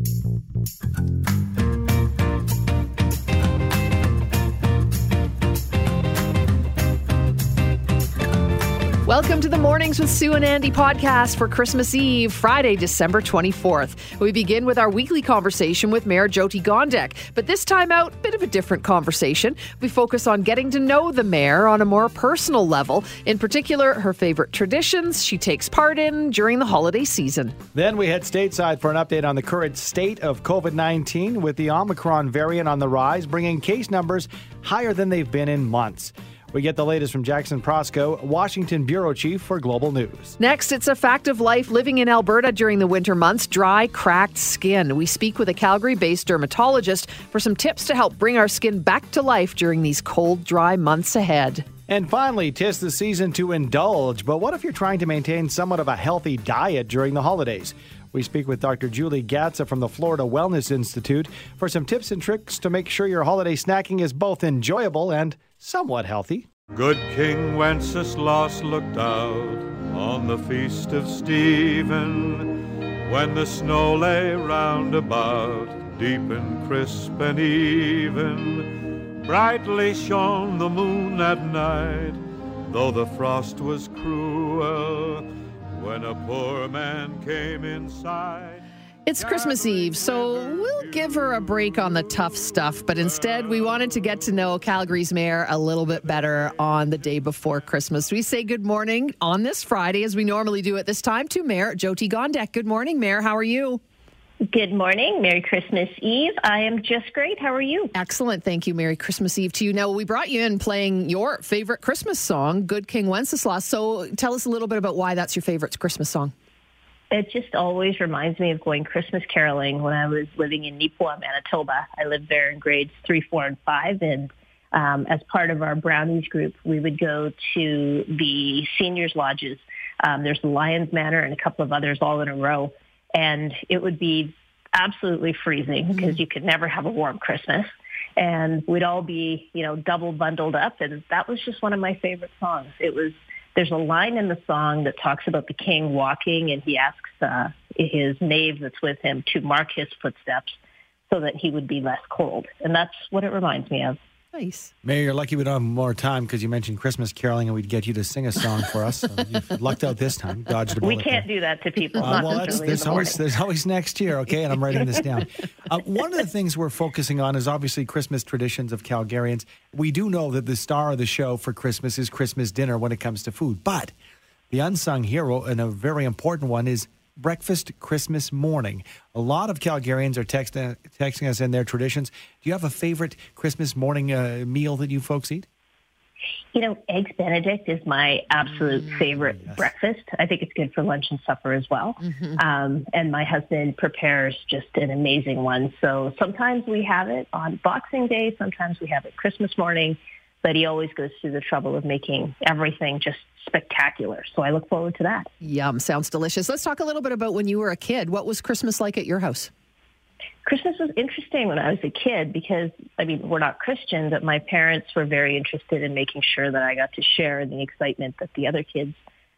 あっ! Welcome to the Mornings with Sue and Andy podcast for Christmas Eve, Friday, December 24th. We begin with our weekly conversation with Mayor Jyoti Gondek, but this time out, bit of a different conversation. We focus on getting to know the mayor on a more personal level, in particular, her favorite traditions she takes part in during the holiday season. Then we head stateside for an update on the current state of COVID 19 with the Omicron variant on the rise, bringing case numbers higher than they've been in months. We get the latest from Jackson Proskow, Washington Bureau Chief for Global News. Next, it's a fact of life living in Alberta during the winter months dry, cracked skin. We speak with a Calgary based dermatologist for some tips to help bring our skin back to life during these cold, dry months ahead. And finally, tis the season to indulge. But what if you're trying to maintain somewhat of a healthy diet during the holidays? We speak with Dr. Julie Gatza from the Florida Wellness Institute for some tips and tricks to make sure your holiday snacking is both enjoyable and somewhat healthy. Good King Wenceslas looked out on the feast of Stephen when the snow lay round about, deep and crisp and even. Brightly shone the moon at night, though the frost was cruel when a poor man came inside. It's Christmas Eve, so we'll give her a break on the tough stuff. But instead, we wanted to get to know Calgary's mayor a little bit better on the day before Christmas. We say good morning on this Friday, as we normally do at this time, to Mayor Jyoti Gondek. Good morning, Mayor. How are you? Good morning. Merry Christmas Eve. I am just great. How are you? Excellent. Thank you. Merry Christmas Eve to you. Now, we brought you in playing your favorite Christmas song, Good King Wenceslas. So tell us a little bit about why that's your favorite Christmas song it just always reminds me of going Christmas caroling when I was living in Neepawa, Manitoba. I lived there in grades three, four, and five. And um, as part of our Brownies group, we would go to the seniors lodges. Um, there's the Lions Manor and a couple of others all in a row. And it would be absolutely freezing because mm-hmm. you could never have a warm Christmas. And we'd all be, you know, double bundled up. And that was just one of my favorite songs. It was there's a line in the song that talks about the king walking and he asks uh, his knave that's with him to mark his footsteps so that he would be less cold. And that's what it reminds me of. Nice. Mayor, you're lucky we don't have more time because you mentioned Christmas caroling and we'd get you to sing a song for us. So you've lucked out this time. Dodged a bullet. We can't there. do that to people. Uh, well, that's, there's, always, there's always next year, okay? And I'm writing this down. Uh, one of the things we're focusing on is obviously Christmas traditions of Calgarians. We do know that the star of the show for Christmas is Christmas dinner when it comes to food. But the unsung hero and a very important one is breakfast Christmas morning. A lot of Calgarians are texting, texting us in their traditions. Do you have a favorite Christmas morning uh, meal that you folks eat? You know, eggs Benedict is my absolute mm, favorite yes. breakfast. I think it's good for lunch and supper as well. Mm-hmm. Um, and my husband prepares just an amazing one. So sometimes we have it on Boxing Day, sometimes we have it Christmas morning, but he always goes through the trouble of making everything just spectacular. So I look forward to that. Yum, sounds delicious. Let's talk a little bit about when you were a kid. What was Christmas like at your house? Christmas was interesting when I was a kid because, I mean, we're not Christian, but my parents were very interested in making sure that I got to share in the excitement that the other kids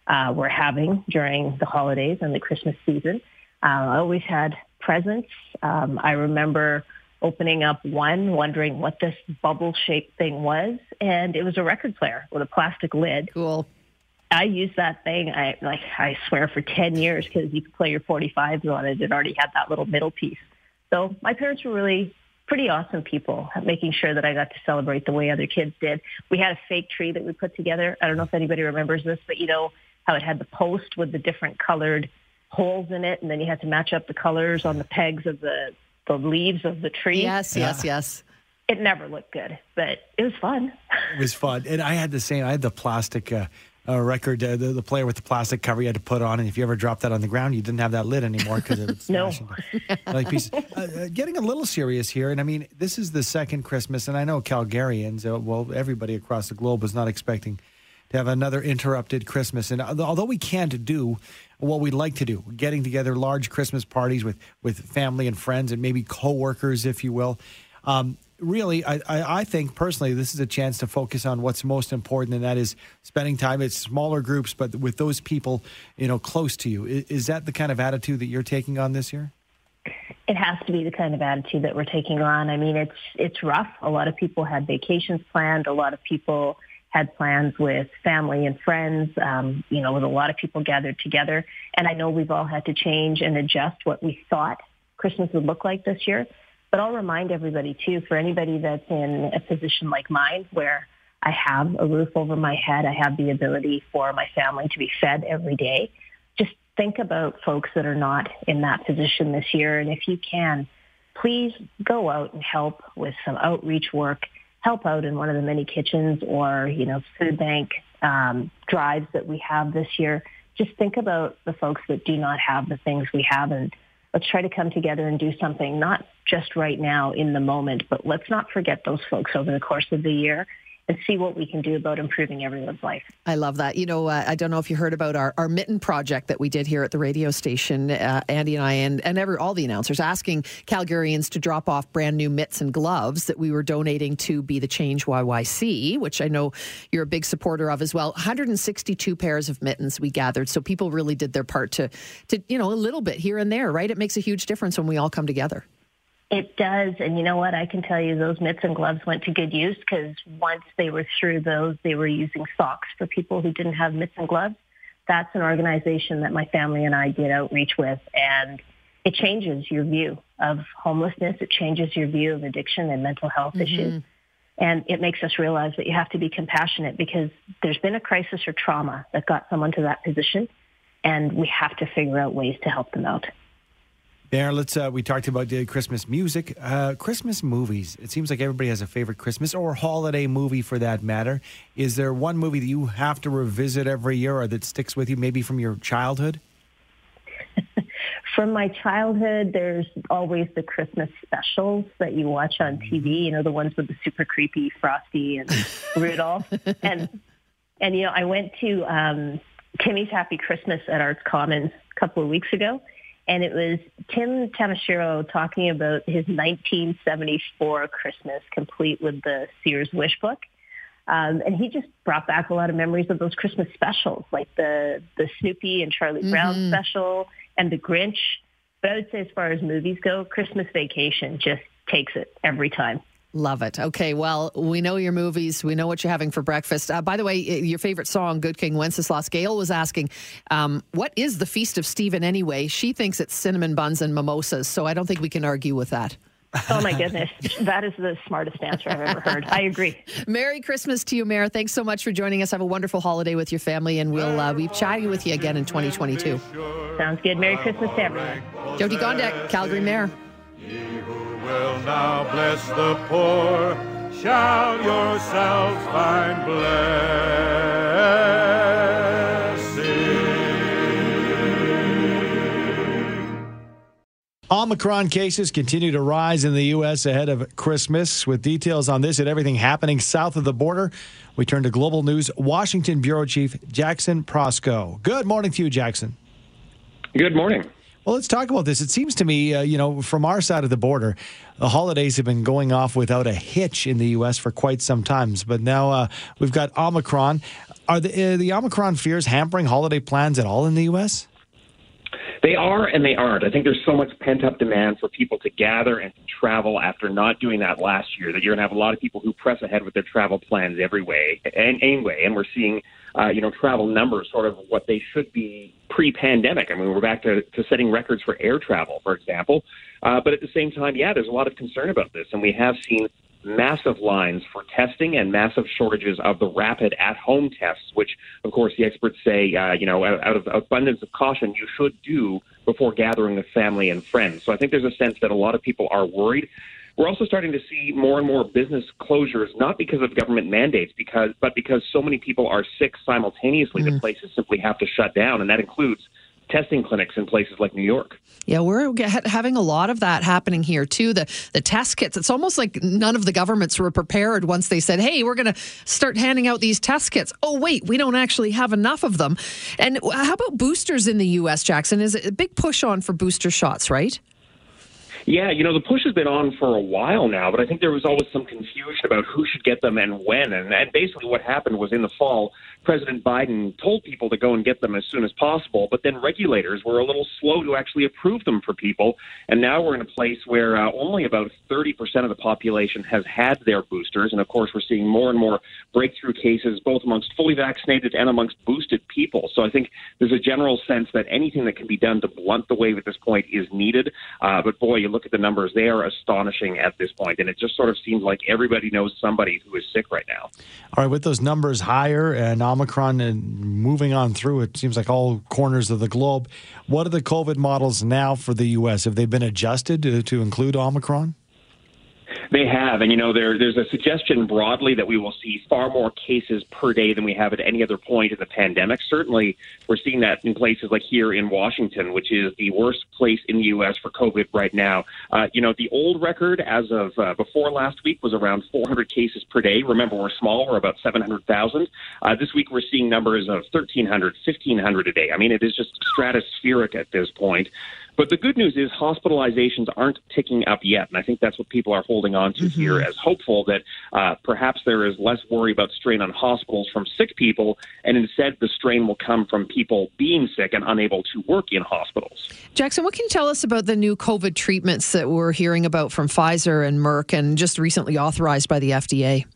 uh, were having during the holidays and the Christmas season. Uh, I always had presents. Um, I remember opening up one, wondering what this bubble-shaped thing was, and it was a record player with a plastic lid. Cool. I used that thing. I like I swear for ten years because you could play your 45s on it. It already had that little middle piece. So my parents were really pretty awesome people, making sure that I got to celebrate the way other kids did. We had a fake tree that we put together. I don't know if anybody remembers this, but you know how it had the post with the different colored holes in it, and then you had to match up the colors on the pegs of the the leaves of the tree. Yes, yes, yes. It never looked good, but it was fun. It was fun, and I had the same. I had the plastic. Uh, uh, record, uh, the, the, player with the plastic cover you had to put on, and if you ever dropped that on the ground, you didn't have that lid anymore because it was no. like pieces. Uh, uh, getting a little serious here, and I mean, this is the second Christmas, and I know Calgarians, uh, well, everybody across the globe was not expecting to have another interrupted Christmas, and although we can't do what we'd like to do, getting together large Christmas parties with with family and friends, and maybe coworkers, if you will. Um, really, I, I, think personally, this is a chance to focus on what's most important, and that is spending time. It's smaller groups, but with those people, you know, close to you. Is, is that the kind of attitude that you're taking on this year? it has to be the kind of attitude that we're taking on. I mean, it's it's rough. A lot of people had vacations planned. A lot of people had plans with family and friends. Um, you know, with a lot of people gathered together. And I know we've all had to change and adjust what we thought Christmas would look like this year. But I'll remind everybody too, for anybody that's in a position like mine, where I have a roof over my head, I have the ability for my family to be fed every day Just think about folks that are not in that position this year. And if you can, please go out and help with some outreach work. Help out in one of the many kitchens or, you know, food bank um, drives that we have this year. Just think about the folks that do not have the things we have and let's try to come together and do something, not just right now in the moment, but let's not forget those folks over the course of the year and see what we can do about improving everyone's life. I love that. You know, uh, I don't know if you heard about our, our mitten project that we did here at the radio station, uh, Andy and I, and, and every, all the announcers asking Calgarians to drop off brand new mitts and gloves that we were donating to Be the Change YYC, which I know you're a big supporter of as well. 162 pairs of mittens we gathered. So people really did their part to, to, you know, a little bit here and there, right? It makes a huge difference when we all come together. It does. And you know what? I can tell you those mitts and gloves went to good use because once they were through those, they were using socks for people who didn't have mitts and gloves. That's an organization that my family and I did outreach with. And it changes your view of homelessness. It changes your view of addiction and mental health mm-hmm. issues. And it makes us realize that you have to be compassionate because there's been a crisis or trauma that got someone to that position. And we have to figure out ways to help them out. There, let's. Uh, we talked about the Christmas music, uh, Christmas movies. It seems like everybody has a favorite Christmas or holiday movie for that matter. Is there one movie that you have to revisit every year or that sticks with you, maybe from your childhood? from my childhood, there's always the Christmas specials that you watch on TV. You know, the ones with the super creepy Frosty and Rudolph. and and you know, I went to um, Timmy's Happy Christmas at Arts Commons a couple of weeks ago and it was Tim Tamashiro talking about his 1974 Christmas, complete with the Sears Wish Book. Um, and he just brought back a lot of memories of those Christmas specials, like the the Snoopy and Charlie mm-hmm. Brown special and the Grinch. But I would say, as far as movies go, Christmas Vacation just takes it every time. Love it. Okay, well, we know your movies. We know what you're having for breakfast. Uh, by the way, your favorite song, Good King Wenceslas. Gail was asking, um, what is the Feast of Stephen anyway? She thinks it's cinnamon buns and mimosas, so I don't think we can argue with that. oh my goodness. That is the smartest answer I've ever heard. I agree. Merry Christmas to you, Mayor. Thanks so much for joining us. Have a wonderful holiday with your family, and we'll uh, be chatting with you again in 2022. Sounds good. Merry Christmas to everyone. Jyoti Gondek, Calgary Mayor will now bless the poor, shall yourselves find blessing. Omicron cases continue to rise in the U.S. ahead of Christmas. With details on this and everything happening south of the border, we turn to Global News Washington Bureau Chief Jackson Proskow. Good morning to you, Jackson. Good morning. Well, let's talk about this. It seems to me, uh, you know, from our side of the border, the holidays have been going off without a hitch in the U.S. for quite some times. But now uh, we've got Omicron. Are the, uh, the Omicron fears hampering holiday plans at all in the U.S.? They are and they aren't. I think there's so much pent up demand for people to gather and to travel after not doing that last year that you're going to have a lot of people who press ahead with their travel plans every way and anyway. And we're seeing, uh, you know, travel numbers sort of what they should be pre-pandemic. I mean, we're back to, to setting records for air travel, for example. Uh, but at the same time, yeah, there's a lot of concern about this, and we have seen massive lines for testing and massive shortages of the rapid at-home tests, which, of course, the experts say, uh, you know, out, out of abundance of caution, you should do before gathering with family and friends. So I think there's a sense that a lot of people are worried. We're also starting to see more and more business closures, not because of government mandates, because but because so many people are sick simultaneously mm. that places simply have to shut down, and that includes testing clinics in places like New York. Yeah, we're having a lot of that happening here too. The the test kits. It's almost like none of the governments were prepared once they said, "Hey, we're going to start handing out these test kits." Oh, wait, we don't actually have enough of them. And how about boosters in the U.S. Jackson? Is it a big push on for booster shots, right? Yeah, you know, the push has been on for a while now, but I think there was always some confusion about who should get them and when. And, and basically, what happened was in the fall, President Biden told people to go and get them as soon as possible, but then regulators were a little slow to actually approve them for people. And now we're in a place where uh, only about 30% of the population has had their boosters. And of course, we're seeing more and more breakthrough cases, both amongst fully vaccinated and amongst boosted people. So I think there's a general sense that anything that can be done to blunt the wave at this point is needed. Uh, but boy, you look at the numbers, they are astonishing at this point, and it just sort of seems like everybody knows somebody who is sick right now. All right, with those numbers higher and Omicron and moving on through, it seems like all corners of the globe. What are the COVID models now for the U.S.? Have they been adjusted to, to include Omicron? They have, and you know, there, there's a suggestion broadly that we will see far more cases per day than we have at any other point in the pandemic. Certainly, we're seeing that in places like here in Washington, which is the worst place in the U.S. for COVID right now. Uh, you know, the old record as of uh, before last week was around 400 cases per day. Remember, we're small; we're about 700,000. Uh, this week, we're seeing numbers of 1,300, 1,500 a day. I mean, it is just stratospheric at this point. But the good news is hospitalizations aren't ticking up yet. And I think that's what people are holding on to mm-hmm. here as hopeful that uh, perhaps there is less worry about strain on hospitals from sick people, and instead the strain will come from people being sick and unable to work in hospitals. Jackson, what can you tell us about the new COVID treatments that we're hearing about from Pfizer and Merck and just recently authorized by the FDA?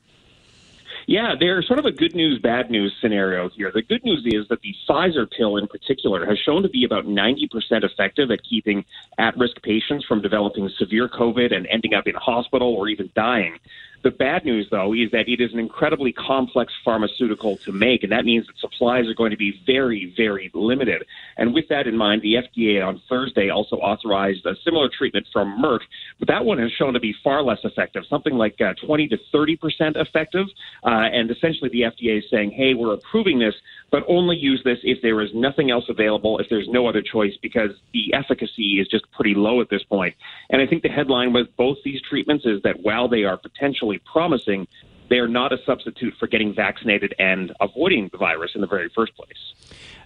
Yeah, they're sort of a good news, bad news scenario here. The good news is that the Pfizer pill in particular has shown to be about 90% effective at keeping at risk patients from developing severe COVID and ending up in hospital or even dying. The bad news, though, is that it is an incredibly complex pharmaceutical to make, and that means that supplies are going to be very, very limited. And with that in mind, the FDA on Thursday also authorized a similar treatment from Merck, but that one has shown to be far less effective, something like uh, 20 to 30 percent effective. Uh, and essentially, the FDA is saying, "Hey, we're approving this, but only use this if there is nothing else available, if there's no other choice, because the efficacy is just pretty low at this point." And I think the headline with both these treatments is that while they are potentially promising, they are not a substitute for getting vaccinated and avoiding the virus in the very first place.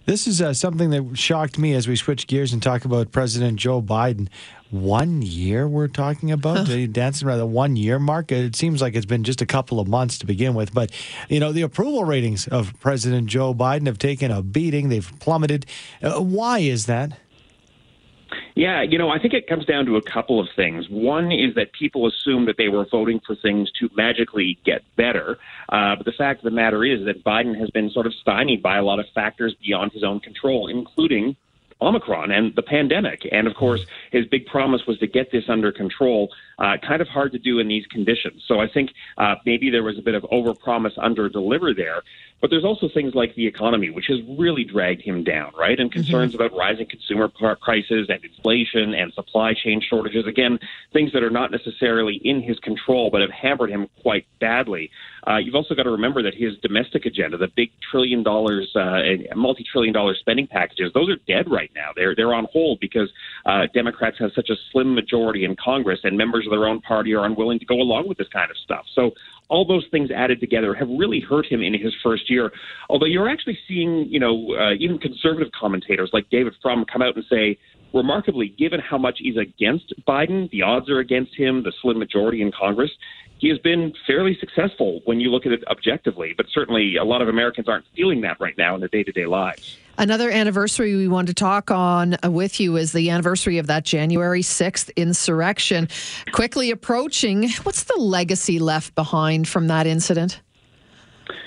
This is uh, something that shocked me as we switch gears and talk about President Joe Biden. One year we're talking about, huh. dancing around the one year mark. It seems like it's been just a couple of months to begin with. But, you know, the approval ratings of President Joe Biden have taken a beating, they've plummeted. Uh, why is that? Yeah, you know, I think it comes down to a couple of things. One is that people assume that they were voting for things to magically get better. Uh, but the fact of the matter is that Biden has been sort of stymied by a lot of factors beyond his own control, including Omicron and the pandemic. And of course, his big promise was to get this under control. Uh, kind of hard to do in these conditions. So I think uh, maybe there was a bit of overpromise, under deliver there. But there's also things like the economy, which has really dragged him down, right? And concerns mm-hmm. about rising consumer prices and inflation and supply chain shortages. Again, things that are not necessarily in his control, but have hampered him quite badly. Uh, you've also got to remember that his domestic agenda, the big trillion dollars, uh, multi-trillion dollar spending packages, those are dead right now. They're they're on hold because uh, Democrats have such a slim majority in Congress, and members of their own party are unwilling to go along with this kind of stuff. So all those things added together have really hurt him in his first year. Although you're actually seeing, you know, uh, even conservative commentators like David Frum come out and say, remarkably, given how much he's against Biden, the odds are against him, the slim majority in Congress, he has been fairly successful when you look at it objectively. But certainly, a lot of Americans aren't feeling that right now in their day to day lives. Another anniversary we want to talk on uh, with you is the anniversary of that January 6th insurrection. Quickly approaching, what's the legacy left behind from that incident?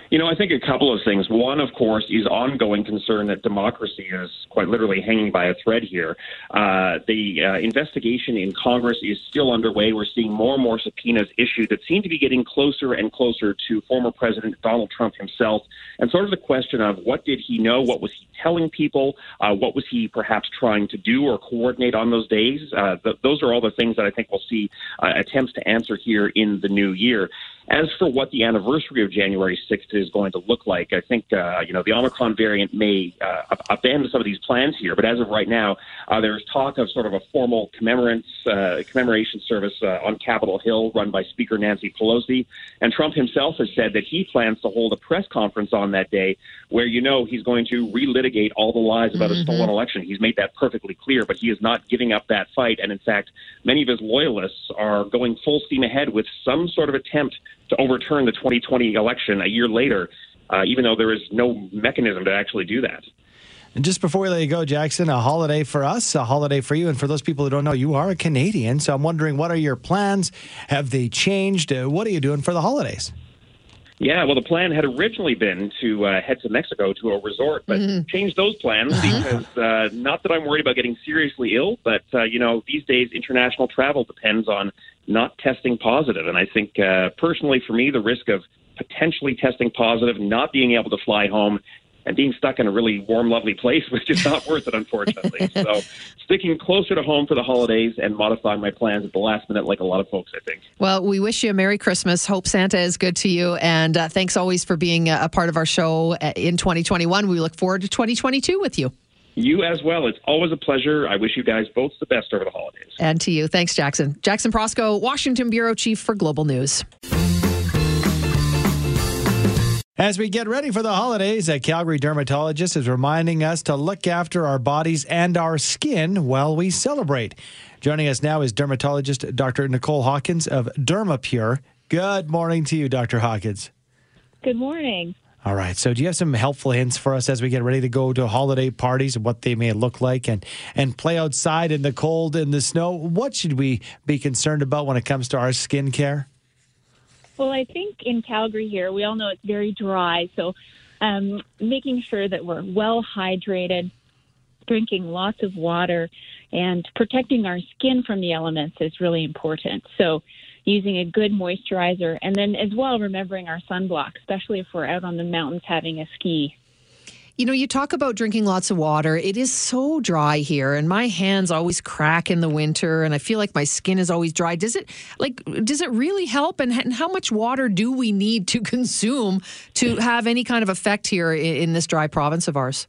You know, I think a couple of things. One, of course, is ongoing concern that democracy is quite literally hanging by a thread here. Uh, the uh, investigation in Congress is still underway. We're seeing more and more subpoenas issued that seem to be getting closer and closer to former President Donald Trump himself. And sort of the question of what did he know? What was he telling people? Uh, what was he perhaps trying to do or coordinate on those days? Uh, th- those are all the things that I think we'll see uh, attempts to answer here in the new year. As for what the anniversary of January 6th is going to look like, I think, uh, you know, the Omicron variant may uh, upend some of these plans here. But as of right now, uh, there's talk of sort of a formal commemorance, uh, commemoration service uh, on Capitol Hill run by Speaker Nancy Pelosi. And Trump himself has said that he plans to hold a press conference on that day where, you know, he's going to relitigate all the lies about mm-hmm. a stolen election. He's made that perfectly clear, but he is not giving up that fight. And in fact, many of his loyalists are going full steam ahead with some sort of attempt to overturn the 2020 election a year later, uh, even though there is no mechanism to actually do that. And just before we let you go, Jackson, a holiday for us, a holiday for you. And for those people who don't know, you are a Canadian. So I'm wondering, what are your plans? Have they changed? Uh, what are you doing for the holidays? Yeah, well, the plan had originally been to uh, head to Mexico to a resort, but mm-hmm. changed those plans uh-huh. because uh, not that I'm worried about getting seriously ill, but uh, you know, these days international travel depends on not testing positive, and I think uh, personally for me, the risk of potentially testing positive, not being able to fly home, and being stuck in a really warm, lovely place was just not worth it, unfortunately. so, sticking closer to home for the holidays and modifying my plans at the last minute, like a lot of folks, I think. Well, we wish you a Merry Christmas. Hope Santa is good to you. And uh, thanks always for being a part of our show uh, in 2021. We look forward to 2022 with you. You as well. It's always a pleasure. I wish you guys both the best over the holidays. And to you. Thanks, Jackson. Jackson Proskow, Washington Bureau Chief for Global News. As we get ready for the holidays, a Calgary dermatologist is reminding us to look after our bodies and our skin while we celebrate. Joining us now is dermatologist Dr. Nicole Hawkins of Dermapure. Good morning to you, Dr. Hawkins. Good morning. All right. So, do you have some helpful hints for us as we get ready to go to holiday parties and what they may look like and, and play outside in the cold and the snow? What should we be concerned about when it comes to our skincare? Well, I think in Calgary here, we all know it's very dry. So, um, making sure that we're well hydrated, drinking lots of water, and protecting our skin from the elements is really important. So, using a good moisturizer, and then as well remembering our sunblock, especially if we're out on the mountains having a ski. You know, you talk about drinking lots of water. It is so dry here, and my hands always crack in the winter, and I feel like my skin is always dry. Does it like? Does it really help? And, and how much water do we need to consume to have any kind of effect here in, in this dry province of ours?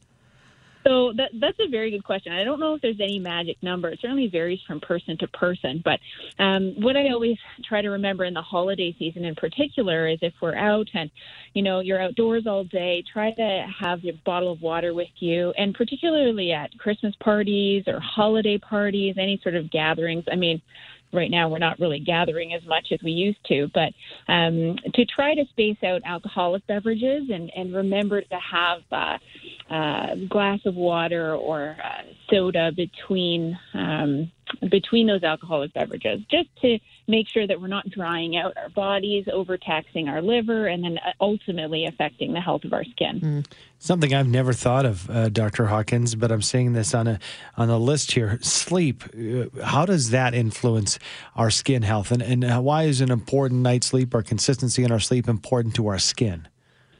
So that, that's a very good question. I don't know if there's any magic number. It certainly varies from person to person. But um, what I always try to remember in the holiday season in particular is if we're out and, you know, you're outdoors all day, try to have your bottle of water with you. And particularly at Christmas parties or holiday parties, any sort of gatherings. I mean, right now we're not really gathering as much as we used to, but um, to try to space out alcoholic beverages and, and remember to have uh, a glass of water or uh, soda between um, between those alcoholic beverages, just to make sure that we're not drying out our bodies, overtaxing our liver, and then uh, ultimately affecting the health of our skin. Mm. Something I've never thought of, uh, Dr. Hawkins, but I'm seeing this on a on a list here. Sleep. Uh, how does that influence our skin health, and and uh, why is an important night's sleep or consistency in our sleep important to our skin?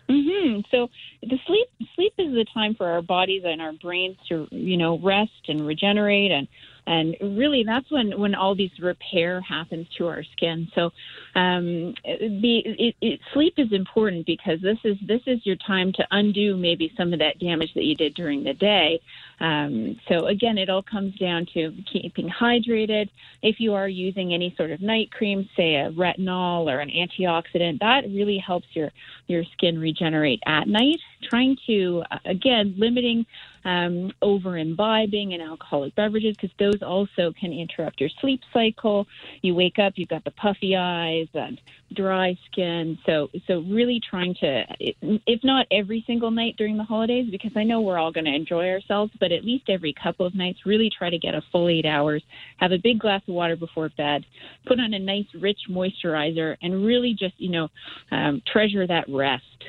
Mm-hmm. So the sleep sleep is the time for our bodies and our brains to you know rest and regenerate and and really that's when when all these repair happens to our skin. So um it, it, sleep is important because this is this is your time to undo maybe some of that damage that you did during the day. Um, so again it all comes down to keeping hydrated. If you are using any sort of night cream say a retinol or an antioxidant that really helps your your skin regenerate at night. Trying to uh, again limiting um, over imbibing and alcoholic beverages because those also can interrupt your sleep cycle. You wake up, you've got the puffy eyes and dry skin. So, so really trying to, if not every single night during the holidays, because I know we're all going to enjoy ourselves, but at least every couple of nights, really try to get a full eight hours. Have a big glass of water before bed. Put on a nice, rich moisturizer, and really just you know um, treasure that rest.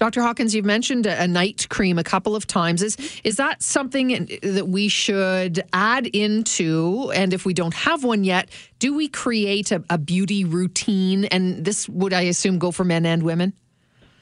Dr. Hawkins, you've mentioned a night cream a couple of times. Is is that something that we should add into? And if we don't have one yet, do we create a, a beauty routine? And this would, I assume, go for men and women?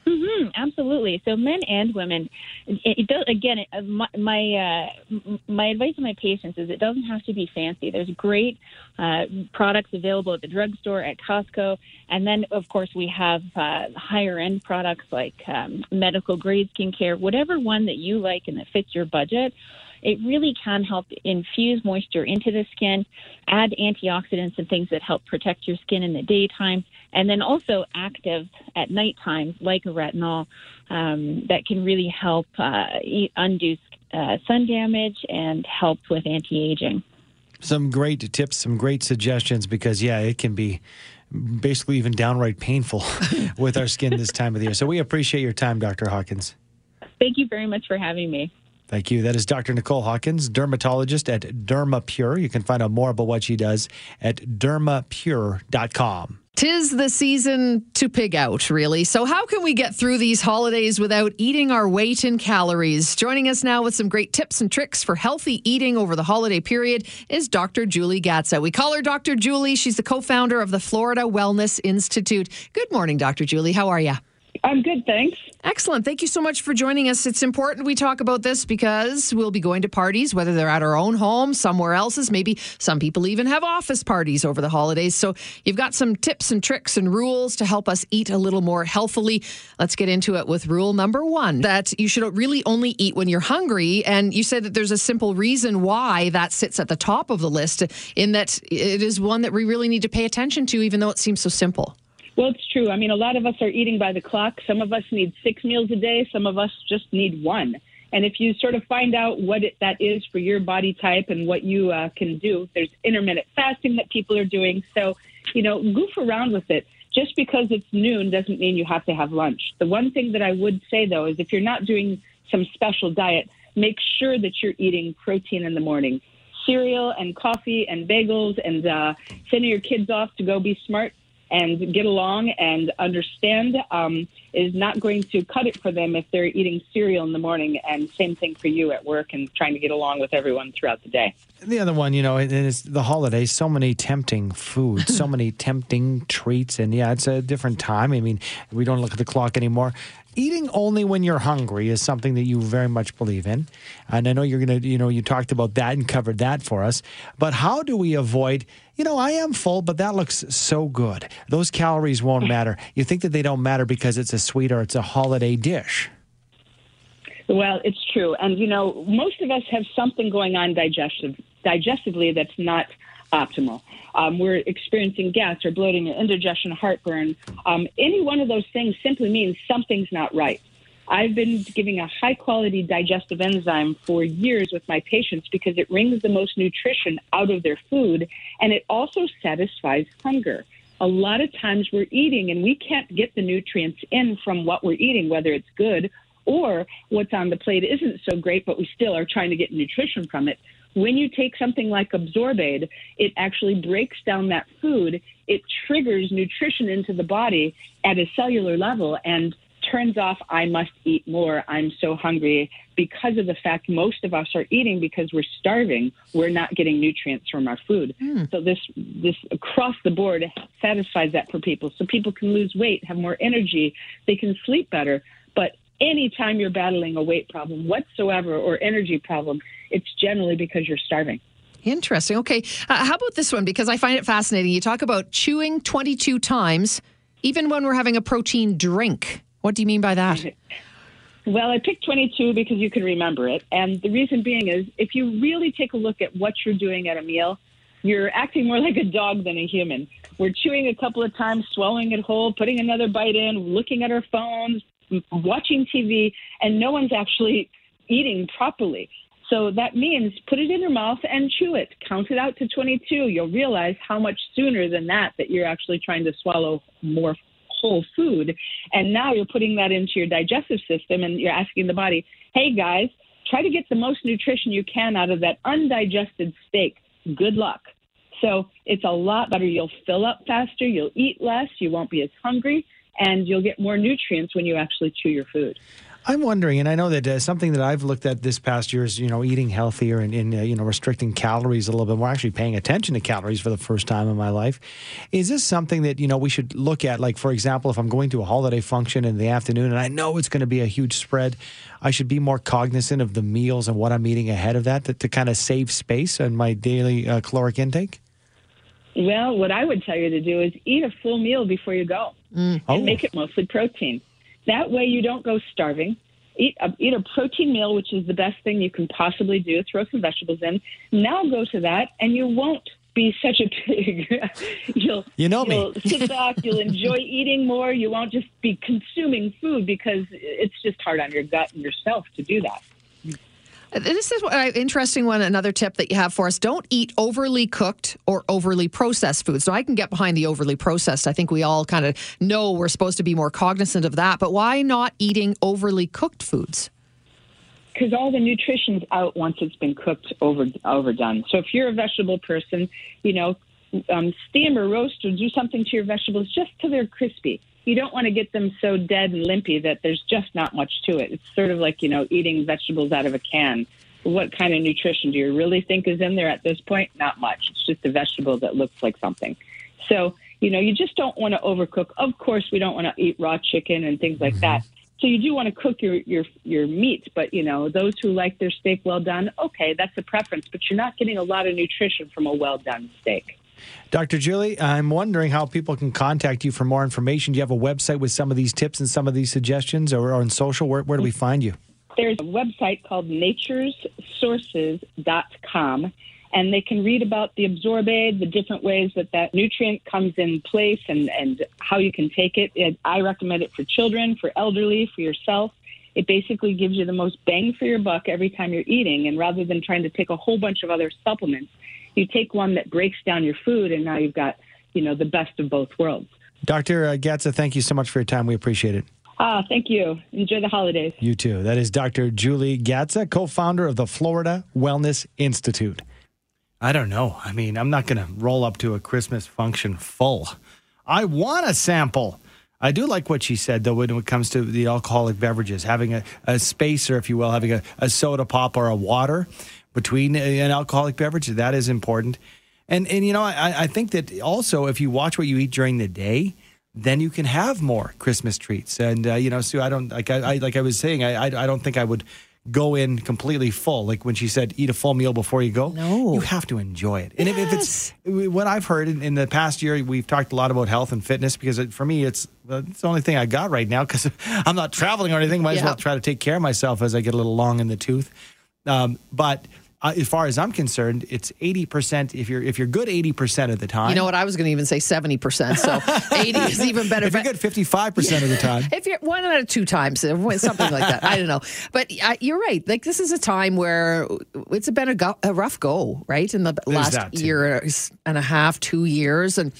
Mm-hmm, absolutely. So men and women, it, it does, again, it, my my, uh, my advice to my patients is it doesn't have to be fancy. There's great uh, products available at the drugstore, at Costco, and then of course we have uh, higher end products like um, medical grade skincare, whatever one that you like and that fits your budget it really can help infuse moisture into the skin, add antioxidants and things that help protect your skin in the daytime, and then also active at nighttime, like a retinol, um, that can really help uh, undo uh, sun damage and help with anti aging. Some great tips, some great suggestions because, yeah, it can be basically even downright painful with our skin this time of the year. So we appreciate your time, Dr. Hawkins. Thank you very much for having me. Thank you. That is Dr. Nicole Hawkins, dermatologist at DermaPure. You can find out more about what she does at dermapure.com. Tis the season to pig out, really. So, how can we get through these holidays without eating our weight in calories? Joining us now with some great tips and tricks for healthy eating over the holiday period is Dr. Julie Gatza. We call her Dr. Julie. She's the co founder of the Florida Wellness Institute. Good morning, Dr. Julie. How are you? I'm good, thanks. Excellent. Thank you so much for joining us. It's important we talk about this because we'll be going to parties, whether they're at our own home, somewhere else's. Maybe some people even have office parties over the holidays. So you've got some tips and tricks and rules to help us eat a little more healthily. Let's get into it with rule number one that you should really only eat when you're hungry. And you said that there's a simple reason why that sits at the top of the list, in that it is one that we really need to pay attention to, even though it seems so simple. Well, it's true. I mean, a lot of us are eating by the clock. Some of us need six meals a day. Some of us just need one. And if you sort of find out what it, that is for your body type and what you uh, can do, there's intermittent fasting that people are doing. So, you know, goof around with it. Just because it's noon doesn't mean you have to have lunch. The one thing that I would say, though, is if you're not doing some special diet, make sure that you're eating protein in the morning. Cereal and coffee and bagels and uh, sending your kids off to go be smart and get along and understand um, is not going to cut it for them if they're eating cereal in the morning. And same thing for you at work and trying to get along with everyone throughout the day. The other one, you know, it is the holidays. So many tempting foods, so many tempting treats, and yeah, it's a different time. I mean, we don't look at the clock anymore eating only when you're hungry is something that you very much believe in. And I know you're going to, you know, you talked about that and covered that for us. But how do we avoid, you know, I am full, but that looks so good. Those calories won't matter. You think that they don't matter because it's a sweet or it's a holiday dish. Well, it's true. And, you know, most of us have something going on digestive, digestively that's not optimal. Um, we're experiencing gas or bloating or indigestion, heartburn. Um, any one of those things simply means something's not right. I've been giving a high quality digestive enzyme for years with my patients because it wrings the most nutrition out of their food and it also satisfies hunger. A lot of times we're eating and we can't get the nutrients in from what we're eating, whether it's good or what's on the plate isn't so great, but we still are trying to get nutrition from it. When you take something like Absorbaid, it actually breaks down that food. It triggers nutrition into the body at a cellular level and turns off I must eat more. I'm so hungry because of the fact most of us are eating because we're starving. We're not getting nutrients from our food. Mm. So this this across the board satisfies that for people. So people can lose weight, have more energy, they can sleep better. But anytime you're battling a weight problem whatsoever or energy problem, it's generally because you're starving. Interesting. Okay. Uh, how about this one? Because I find it fascinating. You talk about chewing 22 times, even when we're having a protein drink. What do you mean by that? Well, I picked 22 because you can remember it. And the reason being is if you really take a look at what you're doing at a meal, you're acting more like a dog than a human. We're chewing a couple of times, swallowing it whole, putting another bite in, looking at our phones, watching TV, and no one's actually eating properly. So that means put it in your mouth and chew it. Count it out to 22. You'll realize how much sooner than that that you're actually trying to swallow more whole food. And now you're putting that into your digestive system and you're asking the body, hey guys, try to get the most nutrition you can out of that undigested steak. Good luck. So it's a lot better. You'll fill up faster, you'll eat less, you won't be as hungry, and you'll get more nutrients when you actually chew your food. I'm wondering, and I know that uh, something that I've looked at this past year is, you know, eating healthier and, and uh, you know, restricting calories a little bit more, actually paying attention to calories for the first time in my life. Is this something that, you know, we should look at? Like, for example, if I'm going to a holiday function in the afternoon and I know it's going to be a huge spread, I should be more cognizant of the meals and what I'm eating ahead of that to, to kind of save space on my daily uh, caloric intake? Well, what I would tell you to do is eat a full meal before you go and Oh. make it mostly protein. That way you don't go starving. Eat a, eat a protein meal, which is the best thing you can possibly do. Throw some vegetables in. Now go to that, and you won't be such a pig. you'll You know me. you'll sit back. You'll enjoy eating more. You won't just be consuming food because it's just hard on your gut and yourself to do that. This is an interesting one. Another tip that you have for us: don't eat overly cooked or overly processed food. So I can get behind the overly processed. I think we all kind of know we're supposed to be more cognizant of that. But why not eating overly cooked foods? because all the nutrition's out once it's been cooked over overdone. So if you're a vegetable person, you know, um, steam or roast or do something to your vegetables just till they're crispy. You don't want to get them so dead and limpy that there's just not much to it. It's sort of like you know eating vegetables out of a can. What kind of nutrition do you really think is in there at this point? Not much. It's just a vegetable that looks like something. So you know you just don't want to overcook. Of course, we don't want to eat raw chicken and things like mm-hmm. that. So you do want to cook your your your meat, but you know those who like their steak well done, okay, that's a preference. But you're not getting a lot of nutrition from a well done steak. Dr. Julie, I'm wondering how people can contact you for more information. Do you have a website with some of these tips and some of these suggestions or, on social? Where, where do we find you? There's a website called naturesources.com, and they can read about the Absorbaid, the different ways that that nutrient comes in place, and, and how you can take it. it. I recommend it for children, for elderly, for yourself. It basically gives you the most bang for your buck every time you're eating, and rather than trying to take a whole bunch of other supplements, you take one that breaks down your food, and now you've got you know the best of both worlds. Dr. uh, Gatza, thank you so much for your time. We appreciate it. Ah, thank you. Enjoy the holidays. You too. That is Dr. Julie Gatza, co founder of the Florida Wellness Institute. I don't know. I mean, I'm not going to roll up to a Christmas function full. I want a sample. I do like what she said, though, when it comes to the alcoholic beverages, having a, a spacer, if you will, having a, a soda pop or a water between an alcoholic beverage. That is important. And, and you know, I, I think that also if you watch what you eat during the day, then you can have more Christmas treats. And uh, you know, Sue, I don't like I, I like I was saying, I, I I don't think I would go in completely full. Like when she said, eat a full meal before you go. No. you have to enjoy it. And if, if it's what I've heard in, in the past year, we've talked a lot about health and fitness because it, for me, it's it's the only thing I got right now because I'm not traveling or anything. Might as well try to take care of myself as I get a little long in the tooth. Um, but uh, as far as I'm concerned, it's 80%. If you're if you're good 80% of the time, You know what? I was going to even say 70%. So 80 is even better. if you're good 55% of the time. If you're one out of two times, uh, something like that. I don't know. But uh, you're right. Like, this is a time where it's been a, go- a rough go, right? In the last that, year and a half, two years. And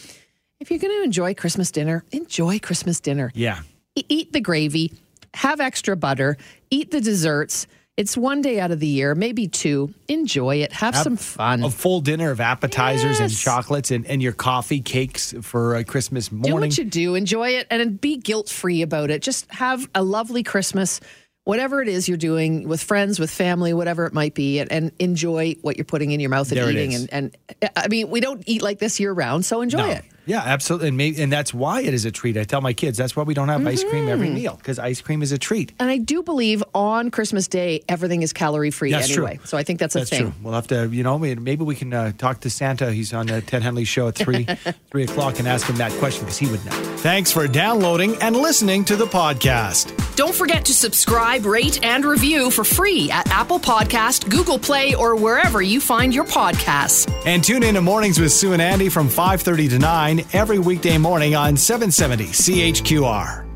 if you're going to enjoy Christmas dinner, enjoy Christmas dinner. Yeah. E- Eat the gravy, have extra butter, eat the desserts. It's one day out of the year, maybe two. Enjoy it. Have some fun. a full dinner of appetizers and chocolates and, and your coffee cakes for uh, Christmas morning. do what you do, enjoy it, and be guilt free about it. Just have a lovely Christmas, whatever it is you're doing with friends, with family, whatever it might be, and, and enjoy what you're putting in your mouth and There eating. And, and I mean, we don't eat like this year round, so enjoy No. it. Yeah, absolutely. And, maybe, and that's why it is a treat. I tell my kids that's why we don't have ice cream Mm-hmm. every meal because ice cream is a treat. And I do believe on Christmas Day, everything is calorie free That's true. anyway. So I think that's a thing. That's thing. true. We'll have to, you know, maybe maybe we can uh, talk to Santa. He's on the Ted Henley show at three three o'clock and ask him that question because he would know. Thanks for downloading and listening to the podcast. Don't forget to subscribe, rate, and review for free at Apple Podcast, Google Play, or wherever you find your podcasts. And tune in to Mornings with Sue and Andy from 5:30 to 9 every weekday morning on 770 CHQR.